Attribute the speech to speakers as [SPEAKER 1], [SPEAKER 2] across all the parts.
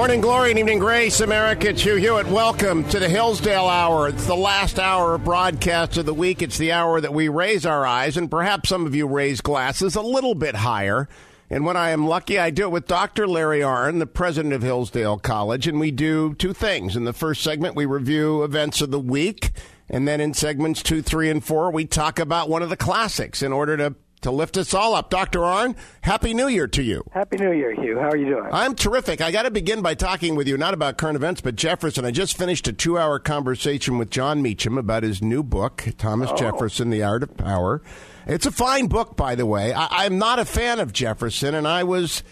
[SPEAKER 1] Morning glory and evening grace, America. It's Hugh Hewitt. Welcome to the Hillsdale Hour. It's the last hour of broadcast of the week. It's the hour that we raise our eyes, and perhaps some of you raise glasses a little bit higher. And when I am lucky, I do it with Dr. Larry Arnn, the president of Hillsdale College, and we do two things. In the first segment, we review events of the week, and then in segments two, three, and four, we talk about one of the classics in order to to lift us all up. Dr. Arnn, Happy New Year to you.
[SPEAKER 2] Happy New Year, Hugh. How are you doing?
[SPEAKER 1] I'm terrific. I got to begin by talking with you not about current events, but Jefferson. I just finished a two hour conversation with Jon Meacham about his new book, Thomas oh. Jefferson, The Art of Power. It's a fine book, by the way. I, I'm not a fan of Jefferson, and I was.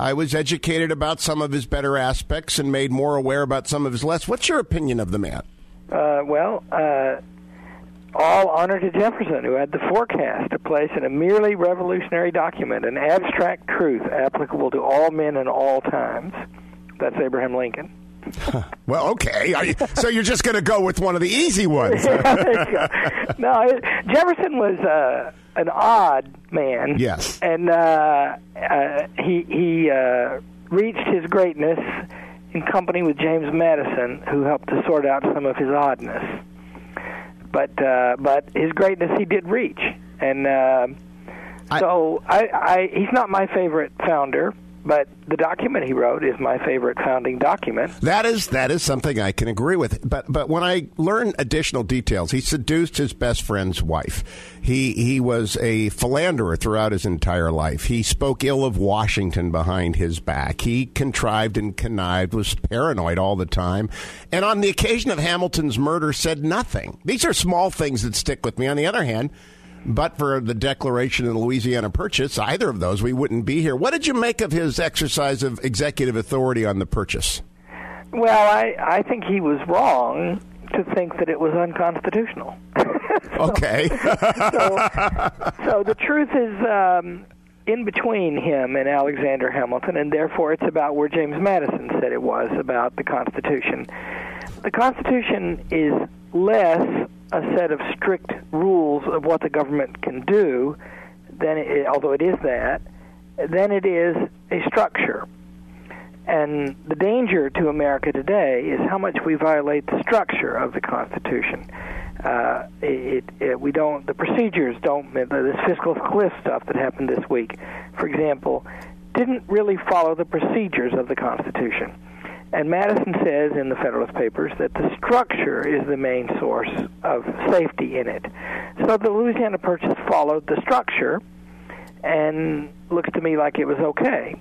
[SPEAKER 1] I was educated about some of his better aspects and made more aware about some of his less. What's your opinion of the man?
[SPEAKER 2] Uh, well, uh, all honor to Jefferson, who had the forecast to place in a merely revolutionary document an abstract truth applicable to all men in all times. That's Abraham Lincoln.
[SPEAKER 1] well, okay. You, so you're just going to go with one of the easy ones.
[SPEAKER 2] yeah, no, Jefferson was uh, an odd man.
[SPEAKER 1] Yes,
[SPEAKER 2] and uh, uh, he he uh, reached his greatness in company with James Madison, who helped to sort out some of his oddness but uh, but his greatness he did reach, and uh, so I, I he's not my favorite founder, but the document he wrote is my favorite founding document.
[SPEAKER 1] That is that is something I can agree with. But but when I learn additional details, he seduced his best friend's wife. He he was a philanderer throughout his entire life. He spoke ill of Washington behind his back. He contrived and connived, was paranoid all the time, and on the occasion of Hamilton's murder, said nothing. These are small things that stick with me. On the other hand but for the declaration of the Louisiana Purchase, either of those, we wouldn't be here. What did you make of his exercise of executive authority on the purchase?
[SPEAKER 2] Well, I, I think he was wrong to think that it was unconstitutional.
[SPEAKER 1] so, okay.
[SPEAKER 2] so, so, the truth is um, in between him and Alexander Hamilton, and therefore it's about where James Madison said it was about the Constitution. The Constitution is less a set of strict rules of what the government can do, than it, although it is that, then it is a structure. And the danger to America today is how much we violate the structure of the Constitution. Uh, it, it, we don't, the procedures don't, this fiscal cliff stuff that happened this week, for example, didn't really follow the procedures of the Constitution. And Madison says in the Federalist Papers that the structure is the main source of safety in it. So the Louisiana Purchase followed the structure and looks to me like it was okay.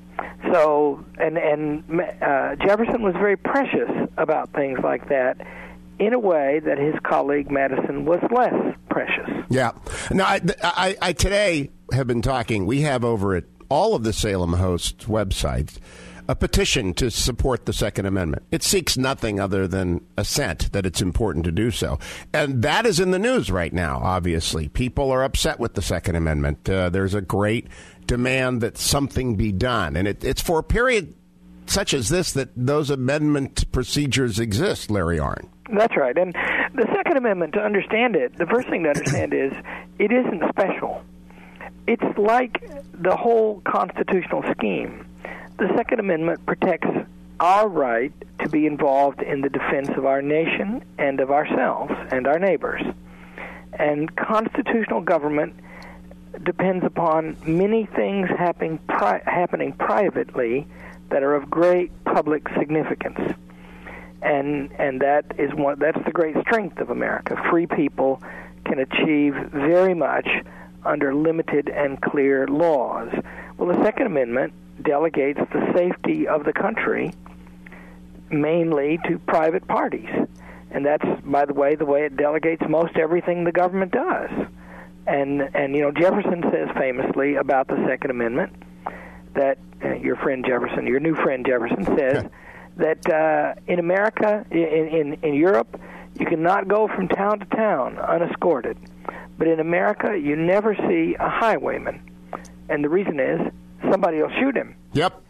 [SPEAKER 2] So, and and uh, Jefferson was very precious about things like that in a way that his colleague Madison was less precious.
[SPEAKER 1] Yeah. Now, I, I, I today have been talking. We have over at all of the Salem Host websites a petition to support the Second Amendment. It seeks nothing other than assent that it's important to do so. And that is in the news right now, obviously. People are upset with the Second Amendment. Uh, there's a great demand that something be done. And it, it's for a period such as this that those amendment procedures exist, Larry Arnn.
[SPEAKER 2] That's right. And the Second Amendment, to understand it, the first thing to understand is it isn't special. It's like the whole constitutional scheme the Second Amendment protects our right to be involved in the defense of our nation and of ourselves and our neighbors. And constitutional government depends upon many things happening, pri- happening privately that are of great public significance. And and that is one that's the great strength of America. Free people can achieve very much under limited and clear laws. Well, the Second Amendment delegates the safety of the country mainly to private parties. And that's, by the way, the way it delegates most everything the government does. And and you know Jefferson says famously about the Second Amendment that uh, your friend Jefferson, your new friend Jefferson says that uh, in America, in, in in Europe, you cannot go from town to town unescorted, but in America, you never see a highwayman, and the reason is somebody will shoot him.
[SPEAKER 1] Yep.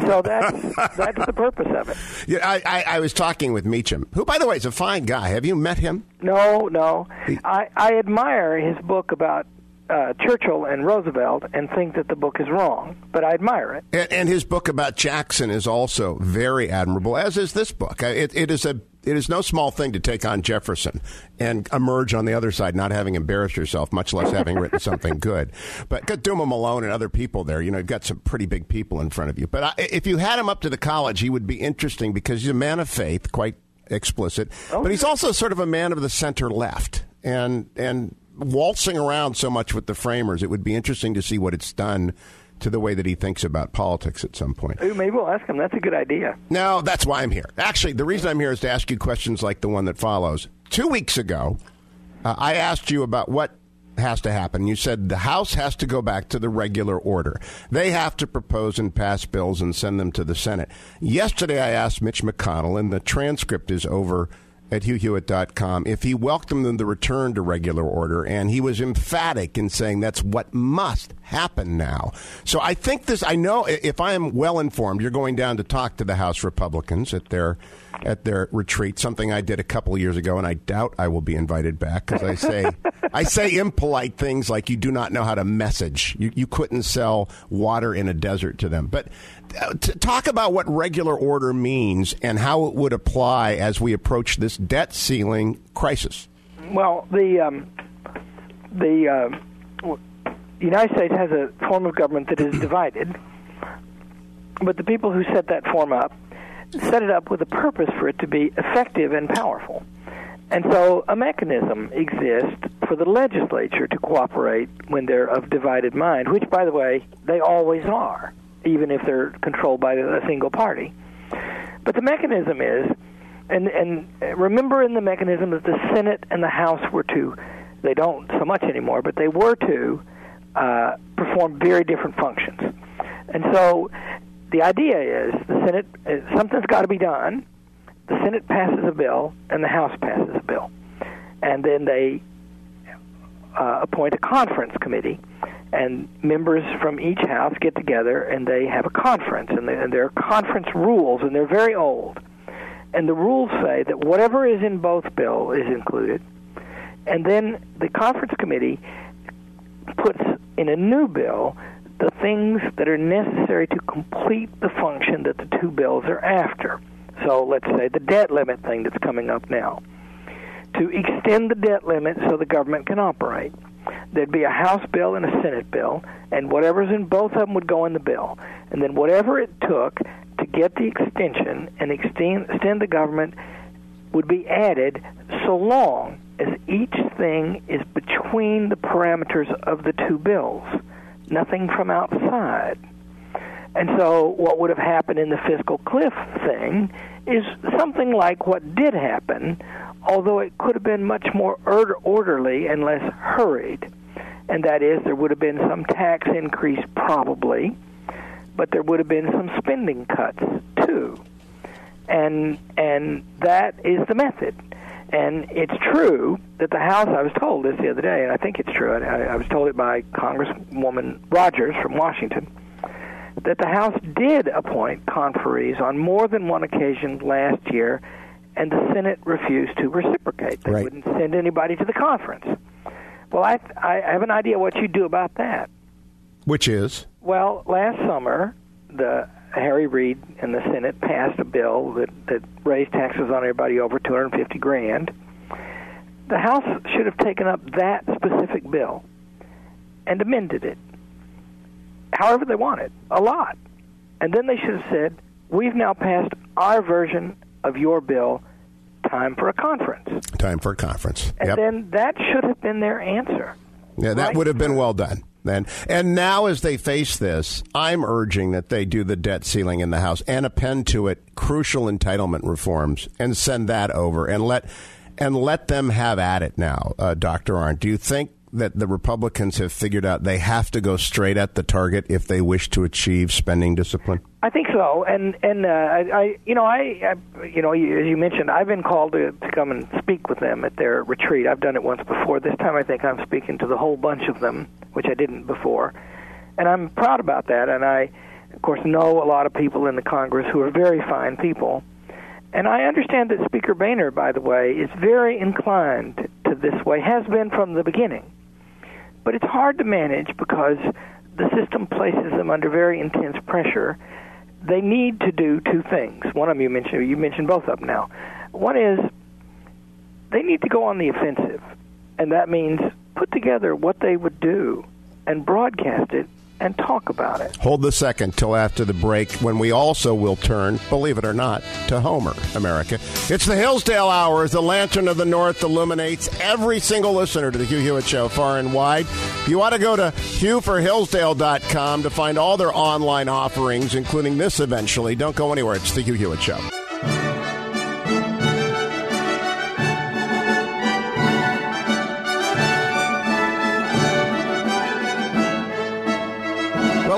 [SPEAKER 2] So that's that's the purpose of it.
[SPEAKER 1] Yeah, I, I, I, was talking with Meacham, who, by the way, is a fine guy. Have you met him?
[SPEAKER 2] No, no. He, I, I admire his book about uh, Churchill and Roosevelt and think that the book is wrong, but I admire it.
[SPEAKER 1] And, and his book about Jackson is also very admirable, as is this book. It, it is a it is no small thing to take on Jefferson and emerge on the other side not having embarrassed yourself, much less having written something good. But got Dumas Malone and other people there. You know, you've got some pretty big people in front of you. But I, if you had him up to the college, he would be interesting because he's a man of faith, quite explicit. Okay. But he's also sort of a man of the center left. And and waltzing around so much with the framers, it would be interesting to see what it's done to the way that he thinks about politics at some point.
[SPEAKER 2] Maybe we'll ask him. That's a good idea.
[SPEAKER 1] No, that's why I'm here. Actually, the reason I'm here is to ask you questions like the one that follows. Two weeks ago, uh, I asked you about what has to happen. You said the House has to go back to the regular order. They have to propose and pass bills and send them to the Senate. Yesterday, I asked Mitch McConnell, and the transcript is over at hughhewitt.com if he welcomed the return to regular order, and he was emphatic in saying that's what must happen now. So I think this. I know if I am well informed, you're going down to talk to the House Republicans at their at their retreat. Something I did a couple of years ago, and I doubt I will be invited back because I say I say impolite things like you do not know how to message. You you couldn't sell water in a desert to them, but to talk about what regular order means and how it would apply as we approach this debt ceiling crisis.
[SPEAKER 2] Well, the um, the uh, United States has a form of government that is divided, but the people who set that form up set it up with a purpose for it to be effective and powerful. And so a mechanism exists for the legislature to cooperate when they're of divided mind, which, by the way, they always are even if they're controlled by a single party. But the mechanism is, and and remember in the mechanism that the Senate and the House were to, they don't so much anymore, but they were to uh, perform very different functions. And so the idea is the Senate, uh, something's got to be done. The Senate passes a bill and the House passes a bill, and then they uh, appoint a conference committee and members from each house get together and they have a conference and, they, and there are conference rules and they're very old. And the rules say that whatever is in both bill is included. And then the conference committee puts in a new bill the things that are necessary to complete the function that the two bills are after. So let's say the debt limit thing that's coming up now. To extend the debt limit so the government can operate. There'd be a House bill and a Senate bill, and whatever's in both of them would go in the bill. And then whatever it took to get the extension and extend, extend the government would be added so long as each thing is between the parameters of the two bills, nothing from outside. And so, what would have happened in the fiscal cliff thing is something like what did happen, although it could have been much more orderly and less hurried. And that is, there would have been some tax increase probably, but there would have been some spending cuts too. And and that is the method. And it's true that the House, I was told this the other day, and I think it's true, I, I was told it by Congresswoman Rodgers from Washington, that the House did appoint conferees on more than one occasion last year and the Senate refused to reciprocate. They
[SPEAKER 1] right.
[SPEAKER 2] wouldn't send anybody to the conference. Well, I, I have an idea what you do about that.
[SPEAKER 1] Which is?
[SPEAKER 2] Well, last summer, the Harry Reid and the Senate passed a bill that, that raised taxes on everybody over 250 grand. The House should have taken up that specific bill and amended it however they wanted, a lot. And then they should have said, We've now passed our version of your bill, time for a conference.
[SPEAKER 1] Time for a conference.
[SPEAKER 2] And then that should have been their answer.
[SPEAKER 1] Yeah, that right? would have been well done. Then and now, as they face this, I'm urging that they do the debt ceiling in the House and append to it crucial entitlement reforms and send that over and let and let them have at it now, uh, Doctor Arnn. Do you think that the Republicans have figured out they have to go straight at the target if they wish to achieve spending discipline?
[SPEAKER 2] I think so, and and uh, I, I, you know, I, I, you know, as you mentioned, I've been called to, to come and speak with them at their retreat. I've done it once before. This time, I think I'm speaking to the whole bunch of them, which I didn't before, and I'm proud about that. And I, of course, know a lot of people in the Congress who are very fine people. And I understand that Speaker Boehner, by the way, is very inclined to this way, has been from the beginning but it's hard to manage because the system places them under very intense pressure. They need to do two things. One of them you mentioned, you mentioned both of them now. One is they need to go on the offensive, and that means put together what they would do and broadcast it and talk about it.
[SPEAKER 1] Hold the second till after the break when we also will turn, believe it or not, to Homer, America. It's the Hillsdale Hour as the Lantern of the North illuminates every single listener to the Hugh Hewitt Show far and wide. You ought to go to hughforhillsdale.com to find all their online offerings, including this eventually. Don't go anywhere. It's the Hugh Hewitt Show.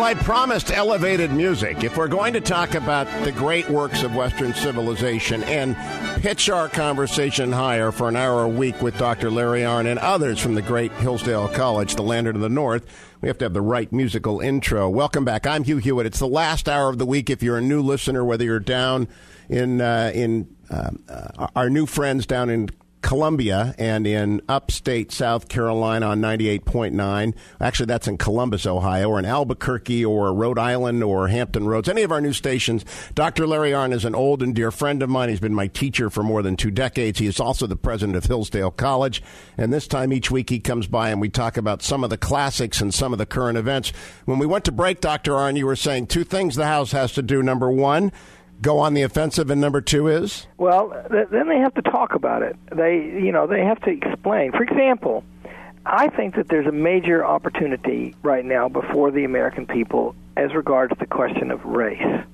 [SPEAKER 1] I promised elevated music. If we're going to talk about the great works of Western civilization and pitch our conversation higher for an hour a week with Dr. Larry Arnn and others from the great Hillsdale College, the Lantern of the North, we have to have the right musical intro. Welcome back. I'm Hugh Hewitt. It's the last hour of the week. If you're a new listener, whether you're down in uh, in uh, uh, our new friends down in Columbia and in upstate South Carolina on 98.9. Actually, that's in Columbus, Ohio, or in Albuquerque, or Rhode Island, or Hampton Roads, any of our new stations. Dr. Larry Arnn is an old and dear friend of mine. He's been my teacher for more than two decades. He is also the president of Hillsdale College. And this time each week he comes by and we talk about some of the classics and some of the current events. When we went to break, Dr. Arnn, you were saying two things the House has to do. Number one, go on the offensive, and number two is
[SPEAKER 2] well, th- then they have to talk about it. They, you know, they have to explain. For example, I think that there's a major opportunity right now before the American people as regards the question of race,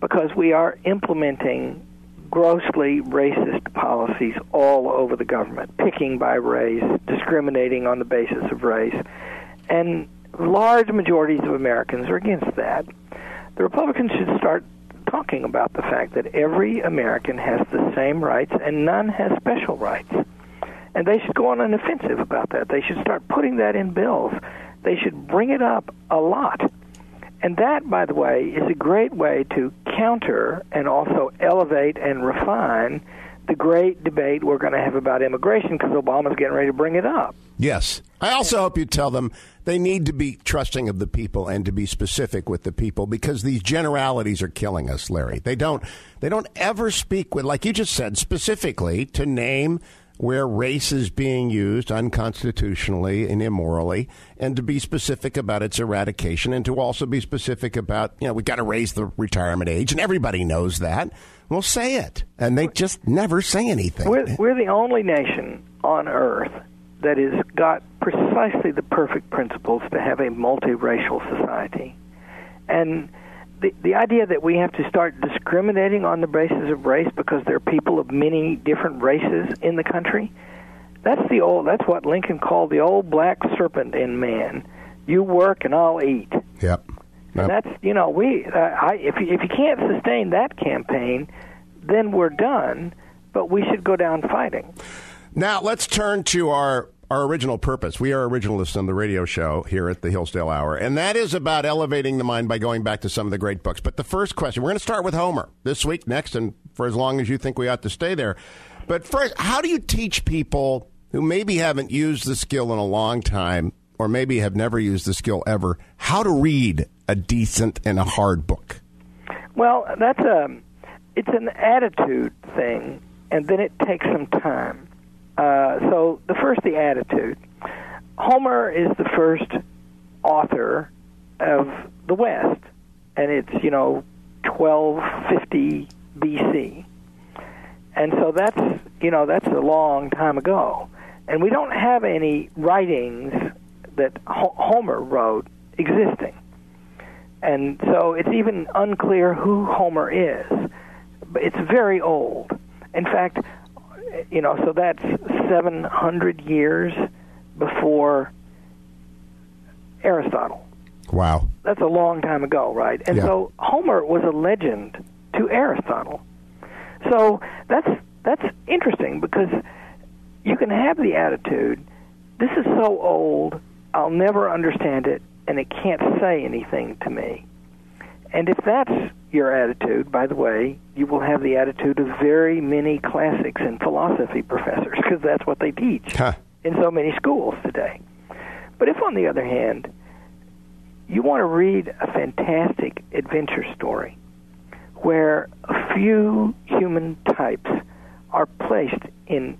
[SPEAKER 2] because we are implementing grossly racist policies all over the government, picking by race, discriminating on the basis of race, and large majorities of Americans are against that. The Republicans should start talking about the fact that every American has the same rights and none has special rights. And they should go on an offensive about that. They should start putting that in bills. They should bring it up a lot. And that, by the way, is a great way to counter and also elevate and refine the great debate we're going to have about immigration because Obama's getting ready to bring it up.
[SPEAKER 1] Yes. I also hope you tell them they need to be trusting of the people and to be specific with the people because these generalities are killing us, Larry. They don't they don't ever speak with like you just said specifically to name where race is being used unconstitutionally and immorally, and to be specific about its eradication, and to also be specific about, you know, we got to raise the retirement age, and everybody knows that. Well, say it. And they just never say anything.
[SPEAKER 2] We're, we're the only nation on earth that has got precisely the perfect principles to have a multiracial society. And the, the idea that we have to start discriminating on the basis of race because there are people of many different races in the country, that's the old that's what Lincoln called the old black serpent in man. You work and I'll eat.
[SPEAKER 1] Yep.
[SPEAKER 2] And that's you know we uh, I if you, if you can't sustain that campaign, then we're done. But we should go down fighting.
[SPEAKER 1] Now let's turn to our our original purpose. We are originalists on the radio show here at the Hillsdale Hour, and that is about elevating the mind by going back to some of the great books. But the first question, we're going to start with Homer this week, next, and for as long as you think we ought to stay there. But first, how do you teach people who maybe haven't used the skill in a long time, or maybe have never used the skill ever, how to read a decent and a hard book?
[SPEAKER 2] Well, that's a it's an attitude thing, and then it takes some time. Uh, so the first, the attitude. Homer is the first author of the West, and it's you know 1250 BC, and so that's you know that's a long time ago, and we don't have any writings that Homer wrote existing, and so it's even unclear who Homer is. It's very old. In fact, you know, so that's 700 years before Aristotle.
[SPEAKER 1] Wow.
[SPEAKER 2] That's a long time ago, right? And
[SPEAKER 1] Yeah.
[SPEAKER 2] so Homer was a legend to Aristotle. So that's that's interesting because you can have the attitude, this is so old, I'll never understand it and it can't say anything to me. And if that's your attitude, by the way, you will have the attitude of very many classics and philosophy professors because that's what they teach
[SPEAKER 1] Huh.
[SPEAKER 2] in so many schools today. But if, on the other hand, you want to read a fantastic adventure story where a few human types are placed in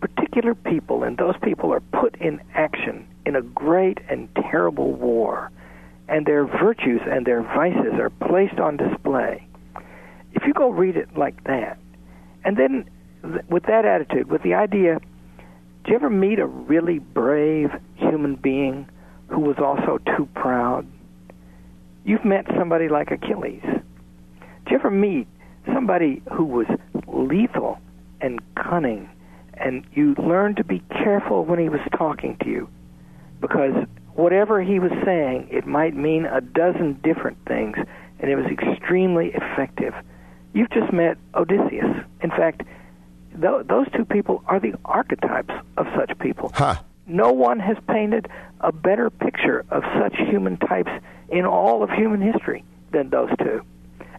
[SPEAKER 2] particular people, and those people are put in action in a great and terrible war, and their virtues and their vices are placed on display. If you go read it like that, and then th- with that attitude, with the idea, do you ever meet a really brave human being who was also too proud? You've met somebody like Achilles. Do you ever meet somebody who was lethal and cunning, and you learned to be careful when he was talking to you? Because whatever he was saying, it might mean a dozen different things, and it was extremely effective. You've just met Odysseus. In fact, th- those two people are the archetypes of such people.
[SPEAKER 1] Huh.
[SPEAKER 2] No one has painted a better picture of such human types in all of human history than those two.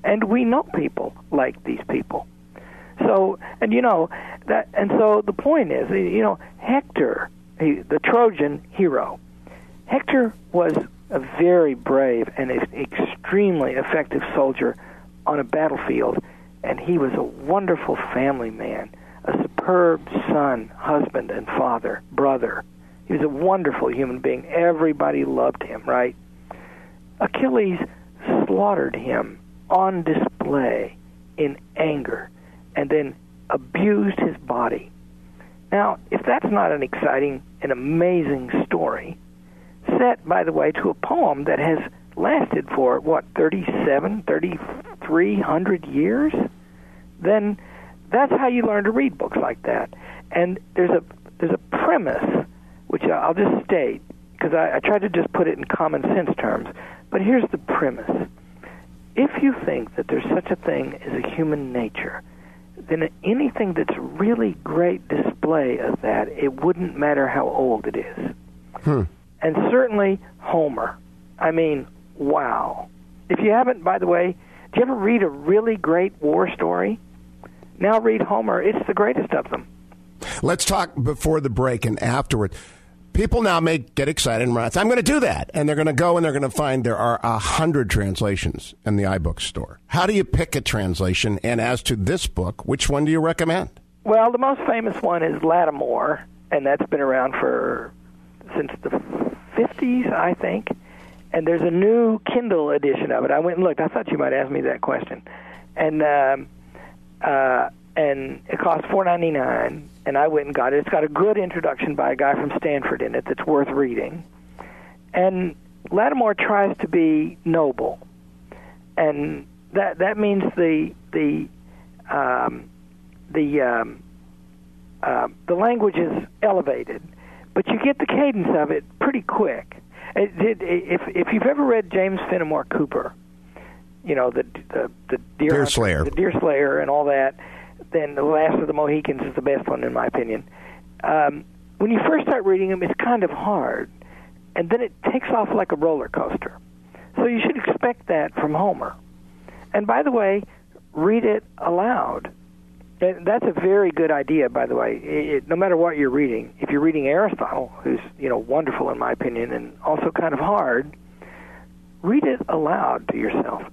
[SPEAKER 2] And we know people like these people. So, and you know that, and so the point is, you know, Hector, he, the Trojan hero, Hector was a very brave and an extremely effective soldier on a battlefield, and he was a wonderful family man, a superb son, husband, and father, brother. He was a wonderful human being. Everybody loved him, right? Achilles slaughtered him on display in anger and then abused his body. Now, if that's not an exciting and amazing story, set, by the way, to a poem that has lasted for, what, 37, 3,300 years, then that's how you learn to read books like that. And there's a, there's a premise, which I'll just state, because I, I tried to just put it in common sense terms. But here's the premise if you think that there's such a thing as a human nature, then anything that's really great display of that, it wouldn't matter how old it is.
[SPEAKER 1] Hmm.
[SPEAKER 2] And certainly Homer. I mean, wow. If you haven't, by the way, do you ever read a really great war story? Now read Homer. It's the greatest of them.
[SPEAKER 1] Let's talk before the break and afterward people now may get excited and say, I'm going to do that. And they're going to go and they're going to find there are a hundred translations in the iBook store. How do you pick a translation? And as to this book, which one do you recommend?
[SPEAKER 2] Well, the most famous one is Lattimore, and that's been around for since the 50s, I think. And there's a new Kindle edition of it. I went and looked. I thought you might ask me that question. And um, uh, and it costs four ninety nine and I went and got it. It's got a good introduction by a guy from Stanford in it that's worth reading. And Lattimore tries to be noble, and that that means the the um, the um, uh, the language is elevated, but you get the cadence of it pretty quick. It, it, if if you've ever read James Fenimore Cooper, you know the the the Deer,
[SPEAKER 1] Deer Slayer,
[SPEAKER 2] the Deer Slayer, and all that then The Last of the Mohicans is the best one, in my opinion. Um, when you first start reading them, it's kind of hard, and then it takes off like a roller coaster. So you should expect that from Homer. And by the way, read it aloud. That's a very good idea, by the way. It, no matter what you're reading, if you're reading Aristotle, who's you know wonderful in my opinion, and also kind of hard, read it aloud to yourself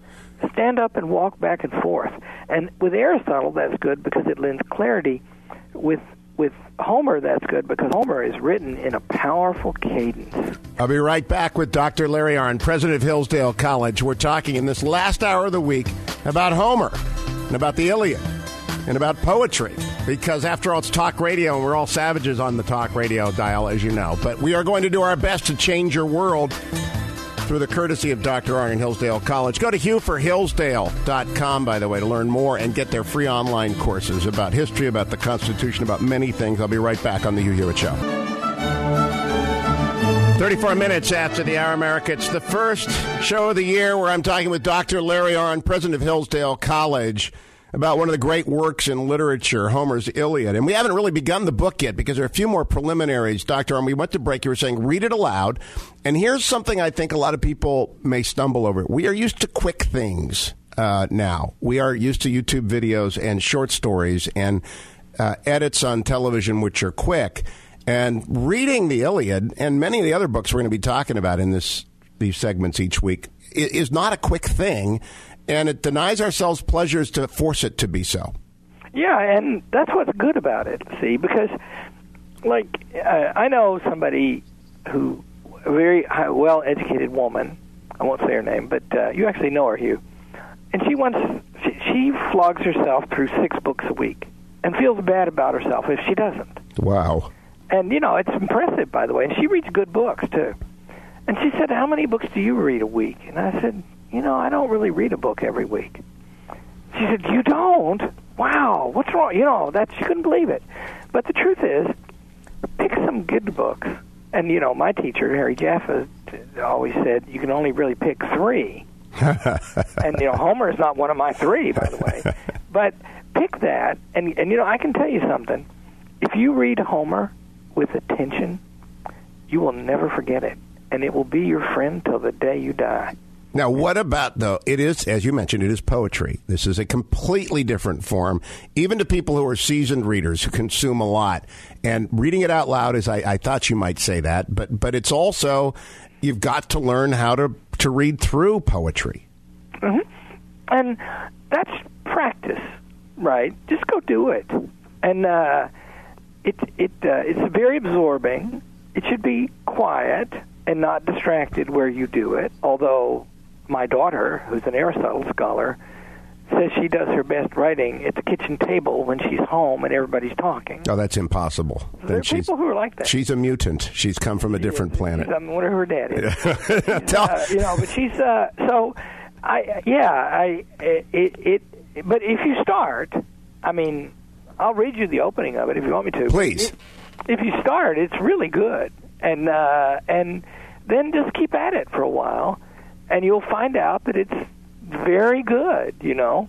[SPEAKER 2] stand up and walk back and forth. And with Aristotle, that's good because it lends clarity. With with Homer, that's good because Homer is written in a powerful cadence.
[SPEAKER 1] I'll be right back with Dr. Larry Arnn, president of Hillsdale College. We're talking in this last hour of the week about Homer and about the Iliad and about poetry because after all it's talk radio and we're all savages on the talk radio dial as you know but we are going to do our best to change your world through the courtesy of Dr. Arnn Hillsdale College. Go to hughforhillsdale.com, by the way, to learn more and get their free online courses about history, about the Constitution, about many things. I'll be right back on The Hugh Hewitt Show. 34 minutes after the hour, America. It's the first show of the year where I'm talking with Dr. Larry Arnn, president of Hillsdale College about one of the great works in literature, Homer's Iliad. And we haven't really begun the book yet because there are a few more preliminaries. Dr. Arnn, we went to break. You were saying read it aloud. And here's something I think a lot of people may stumble over. We are used to quick things uh, now. We are used to YouTube videos and short stories and uh, edits on television, which are quick. And reading the Iliad and many of the other books we're going to be talking about in this these segments each week is not a quick thing, and it denies ourselves pleasures to force it to be so.
[SPEAKER 2] Yeah, and that's what's good about it. See, because like uh, I know somebody who a very well educated woman. I won't say her name, but uh, you actually know her, Hugh. And she wants she, she flogs herself through six books a week and feels bad about herself if she doesn't.
[SPEAKER 1] Wow.
[SPEAKER 2] And you know, it's impressive, by the way. And she reads good books too. And she said, "How many books do you read a week?" And I said, "You know, I don't really read a book every week." She said, "You don't? Wow, what's wrong?" You know, that she couldn't believe it. But the truth is, pick some good books. And you know, my teacher Harry Jaffa always said you can only really pick three. and you know, Homer is not one of my three, by the way. But pick that, and and you know, I can tell you something. If you read Homer with attention, you will never forget it, and it will be your friend till the day you die.
[SPEAKER 1] Now, what about though? It is, as you mentioned, it is poetry. This is a completely different form, even to people who are seasoned readers who consume a lot. And reading it out loud is, I, I thought you might say that, but but it's also you've got to learn how to to read through poetry.
[SPEAKER 2] Mm-hmm. And that's practice, right? Just go do it, and uh, it it uh, it's very absorbing. It should be quiet and not distracted where you do it. Although my daughter, who's an Aristotle scholar, says she does her best writing at the kitchen table when she's home and everybody's talking.
[SPEAKER 1] Oh, that's impossible.
[SPEAKER 2] There are people who are like that.
[SPEAKER 1] She's a mutant. She's come from a different planet.
[SPEAKER 2] I wonder who her dad is. Tell- uh, you know, but she's uh, so. I yeah, I it, it but if you start, I mean, I'll read you the opening of it if you want me to.
[SPEAKER 1] Please.
[SPEAKER 2] If, if you start, it's really good, and uh, and then just keep at it for a while and you'll find out that it's very good, you know.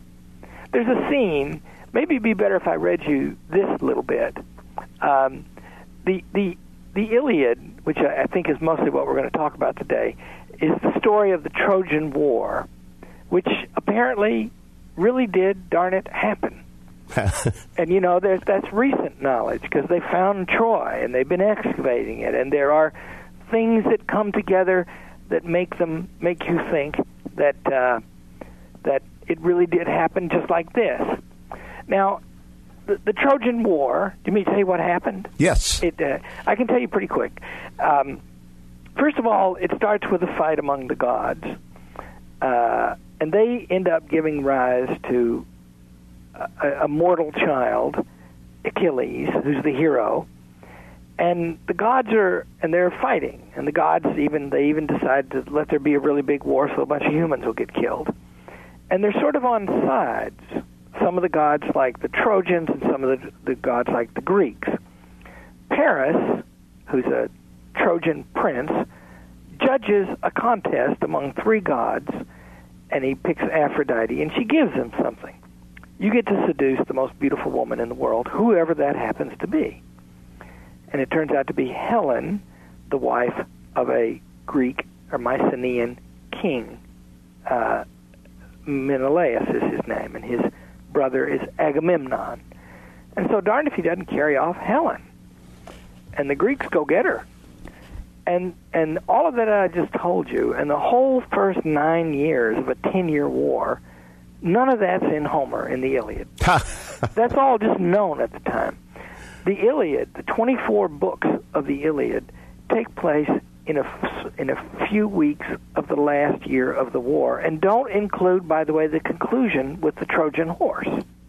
[SPEAKER 2] There's a scene, maybe it'd be better if I read you this little bit. Um, the, the, the Iliad, which I, I think is mostly what we're going to talk about today, is the story of the Trojan War, which apparently really did, darn it, happen. and you know, there's that's recent knowledge because they found Troy and they've been excavating it, and there are things that come together that make them make you think that uh, that it really did happen just like this. Now, the, the Trojan War. Do you mean to tell you what happened?
[SPEAKER 1] Yes.
[SPEAKER 2] It. Uh, I can tell you pretty quick. Um, first of all, it starts with a fight among the gods, uh, and they end up giving rise to a, a mortal child, Achilles, who's the hero and the gods are and they're fighting. And the gods even they even decide to let there be a really big war so a bunch of humans will get killed. And they're sort of on sides. Some of the gods like the trojans and some of the, the gods like the greeks. Paris who's a trojan prince judges a contest among three gods and he picks aphrodite and she gives him something. You get to seduce the most beautiful woman in the world whoever that happens to be and it turns out to be Helen, the wife of a Greek or Mycenaean king. Uh, Menelaus is his name, and his brother is Agamemnon. And so, darned if he doesn't carry off Helen. And the Greeks go get her. And and all of that I just told you, and the whole first nine years of a ten-year war, none of that's in Homer in the Iliad. that's all just known at the time the Iliad, the 24 books of the Iliad, take place in a in a few weeks of the last year of the war, and don't include, by the way, the conclusion with the Trojan horse.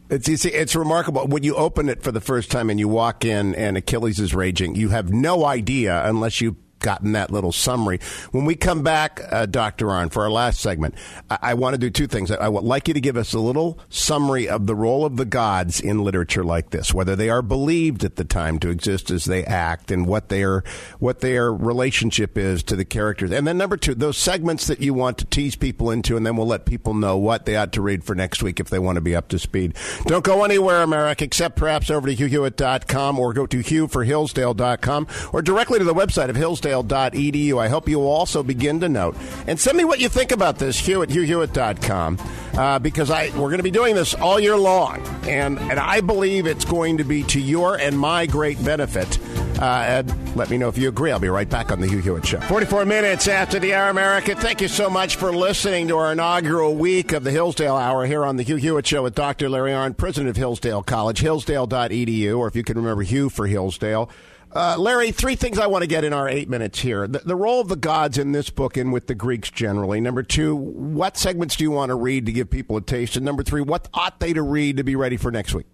[SPEAKER 1] It's see, it's remarkable when you open it for the first time and you walk in and Achilles is raging. You have no idea unless you gotten that little summary. When we come back, uh, Dr. Arnn, for our last segment, I, I want to do two things. I, I, would like you to give us a little summary of the role of the gods in literature like this, whether they are believed at the time to exist as they act and what their, what their relationship is to the characters. And then number two, those segments that you want to tease people into, and then we'll let people know what they ought to read for next week if they want to be up to speed. Don't go anywhere, America, except perhaps over to hughhewitt.com or go to hughforhillsdale.com or directly to the website of Hillsdale hillsdale.edu. I hope you will also begin to note and send me what you think about this, Hugh at hughhewitt.com, uh, because I we're going to be doing this all year long, and and I believe it's going to be to your and my great benefit and let me know if you agree. I'll be right back on the Hugh Hewitt Show. 44 minutes after the hour, America. Thank you so much for listening to our inaugural week of the Hillsdale Hour here on the Hugh Hewitt Show with Dr. Larry Arnn, president of Hillsdale College, hillsdale.edu, or if you can remember Hugh for Hillsdale. Uh, Larry, three things I want to get in our eight minutes here. The, the, role of the gods in this book and with the Greeks generally. Number two, what segments do you want to read to give people a taste? And number three, what ought they to read to be ready for next week?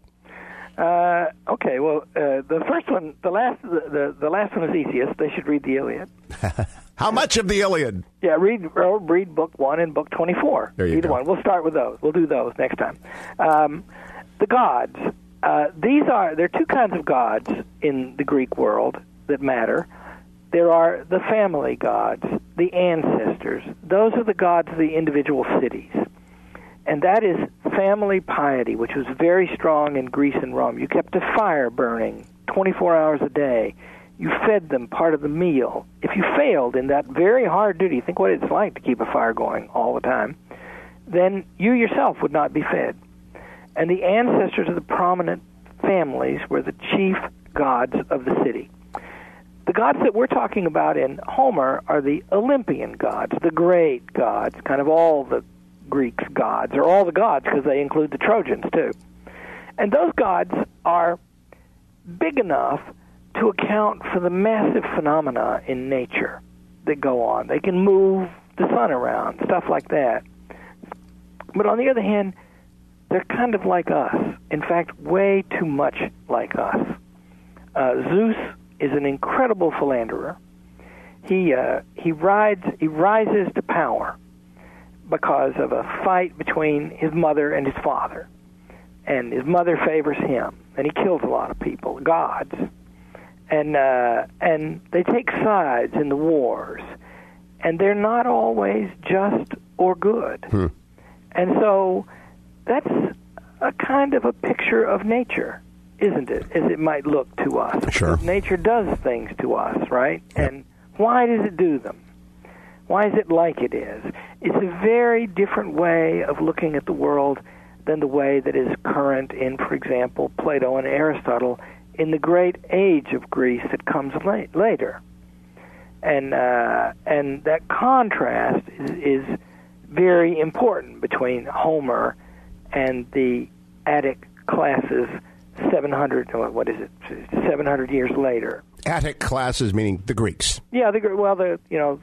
[SPEAKER 2] Uh, okay, well, uh, the first one, the last, the, the, the, last one is easiest. They should read the Iliad.
[SPEAKER 1] How much of the Iliad?
[SPEAKER 2] Yeah, read read book one and book twenty four.
[SPEAKER 1] There you
[SPEAKER 2] Either
[SPEAKER 1] go.
[SPEAKER 2] one. We'll start with those. We'll do those next time. Um, the gods. Uh, these are there are two kinds of gods in the Greek world that matter. There are the family gods, the ancestors. Those are the gods of the individual cities. And that is family piety, which was very strong in Greece and Rome. You kept a fire burning 24 hours a day. You fed them part of the meal. If you failed in that very hard duty, think what it's like to keep a fire going all the time, then you yourself would not be fed. And the ancestors of the prominent families were the chief gods of the city. The gods that we're talking about in Homer are the Olympian gods, the great gods, kind of all the Greeks' gods, or all the gods because they include the Trojans too. And those gods are big enough to account for the massive phenomena in nature that go on. They can move the sun around, stuff like that. But on the other hand, they're kind of like us. In fact, way too much like us. Uh, Zeus is an incredible philanderer. He uh, he rides he rises to power because of a fight between his mother and his father, and his mother favors him, and he kills a lot of people, gods, and uh, and they take sides in the wars, and they're not always just or good,
[SPEAKER 1] Hmm.
[SPEAKER 2] and so that's a kind of a picture of nature isn't it? As it might look to us.
[SPEAKER 1] Sure.
[SPEAKER 2] Nature does things to us, right? And why does it do them? Why is it like it is? It's a very different way of looking at the world than the way that is current in, for example, Plato and Aristotle in the great age of Greece that comes late, later. And uh, and that contrast is, is very important between Homer and the Attic classes 700 what is it 700 years later.
[SPEAKER 1] Attic classes, meaning the Greeks.
[SPEAKER 2] yeah the well the you know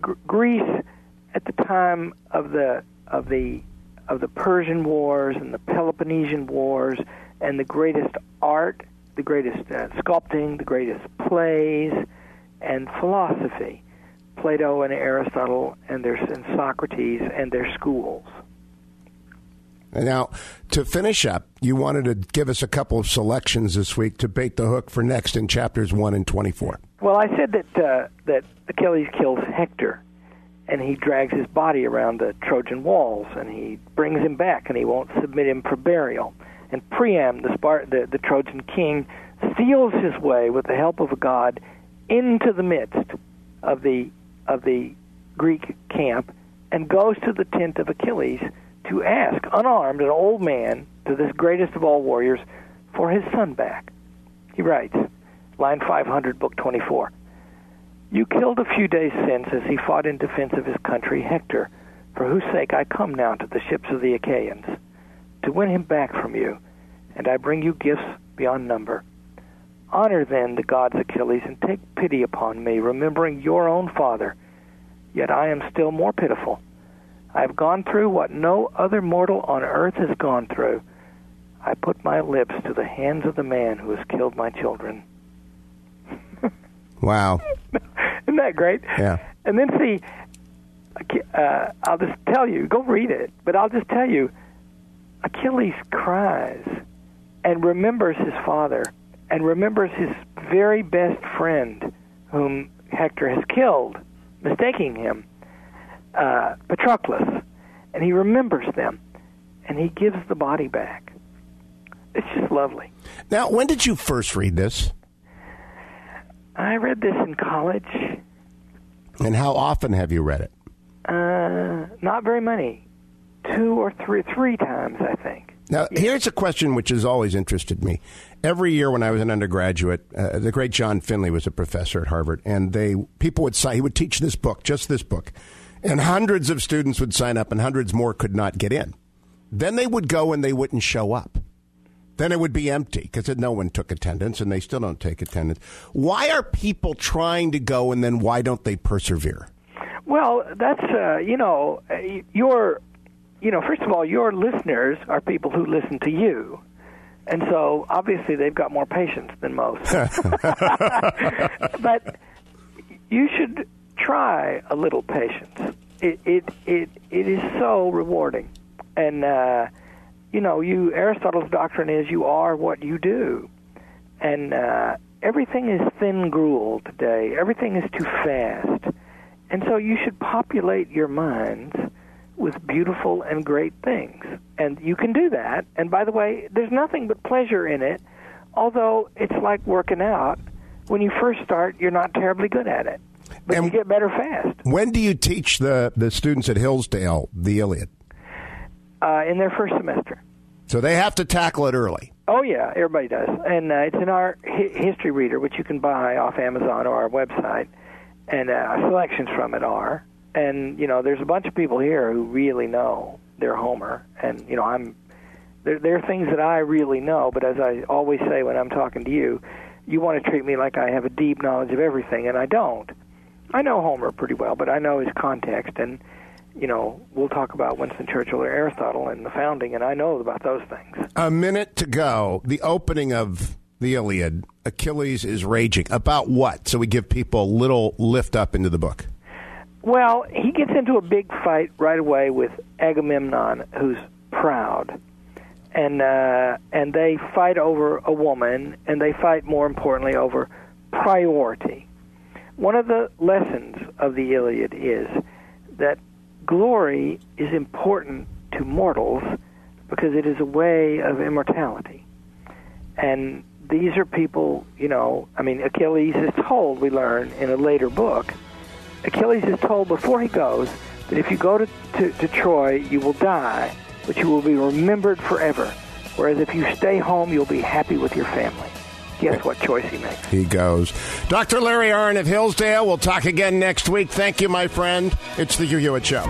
[SPEAKER 2] Gr- Greece at the time of the of the of the Persian wars and the Peloponnesian wars and the greatest art the greatest uh, sculpting the greatest plays and philosophy. Plato and Aristotle and their and Socrates and their schools
[SPEAKER 1] now, to finish up, you wanted to give us a couple of selections this week to bait the hook for next in chapters 1 and 24.
[SPEAKER 2] Well, I said that uh, that Achilles kills Hector, and he drags his body around the Trojan walls, and he brings him back, and he won't submit him for burial. And Priam, the, the, the Trojan king, steals his way with the help of a god into the midst of the of the Greek camp, and goes to the tent of Achilles to ask, unarmed, an old man, to this greatest of all warriors, for his son back. He writes, line 500, book 24. You killed a few days since as he fought in defense of his country, Hector, for whose sake I come now to the ships of the Achaeans, to win him back from you, and I bring you gifts beyond number. Honor then the gods Achilles, and take pity upon me, remembering your own father. Yet I am still more pitiful. I have gone through what no other mortal on earth has gone through. I put my lips to the hands of the man who has killed my children.
[SPEAKER 1] Wow.
[SPEAKER 2] Isn't that great?
[SPEAKER 1] Yeah.
[SPEAKER 2] And then see, uh, I'll just tell you, go read it, but I'll just tell you, Achilles cries and remembers his father and remembers his very best friend whom Hector has killed, mistaking him, uh, Patroclus. And he remembers them and he gives the body back. It's just lovely.
[SPEAKER 1] Now, when did you first read this?
[SPEAKER 2] I read this in college.
[SPEAKER 1] And how often have you read it?
[SPEAKER 2] Uh, not very many. Two or three, three times, I think.
[SPEAKER 1] Now, here's a question which has always interested me. Every year when I was an undergraduate, uh, the great John Finley was a professor at Harvard, and they people would sign. He would teach this book, just this book, and hundreds of students would sign up, and hundreds more could not get in. Then they would go and they wouldn't show up. Then it would be empty because no one took attendance, and they still don't take attendance. Why are people trying to go, and then why don't they persevere?
[SPEAKER 2] Well, that's uh, you know your you know first of all your listeners are people who listen to you. And so obviously they've got more patience than most. but you should try a little patience. It it it, it is so rewarding. And uh you know, you Aristotle's doctrine is you are what you do. And uh everything is thin gruel today. Everything is too fast. And so you should populate your minds with beautiful and great things. And you can do that. And by the way, there's nothing but pleasure in it, although it's like working out. When you first start, you're not terribly good at it. But and you get better fast.
[SPEAKER 1] When do you teach the, the students at Hillsdale the Iliad?
[SPEAKER 2] Uh, in their first semester.
[SPEAKER 1] So they have to tackle it early.
[SPEAKER 2] Oh yeah, everybody does, and uh, it's in our hi- history reader, which you can buy off Amazon or our website, and uh, selections from it are and you know, there's a bunch of people here who really know their Homer, and you know, I'm there. There are things that I really know, but as I always say when I'm talking to you, you want to treat me like I have a deep knowledge of everything, and I don't. I know Homer pretty well, but I know his context, and you know, we'll talk about Winston Churchill or Aristotle and the founding, and I know about those things.
[SPEAKER 1] A minute to go. The opening of the Iliad, Achilles is raging. About what? So we give people a little lift up into the book.
[SPEAKER 2] Well, he gets into a big fight right away with Agamemnon, who's proud, and uh, and they fight over a woman, and they fight more importantly over priority. One of the lessons of the Iliad is that glory is important to mortals because it is a way of immortality. And these are people, you know, I mean, Achilles is told, we learn in a later book, Achilles is told before he goes that if you go to, to, to Troy, you will die, but you will be remembered forever. Whereas if you stay home, you'll be happy with your family. Guess what choice he makes?
[SPEAKER 1] He goes. Dr. Larry Arnn of Hillsdale. We'll talk again next week. Thank you, my friend. It's the Hugh Hewitt Show.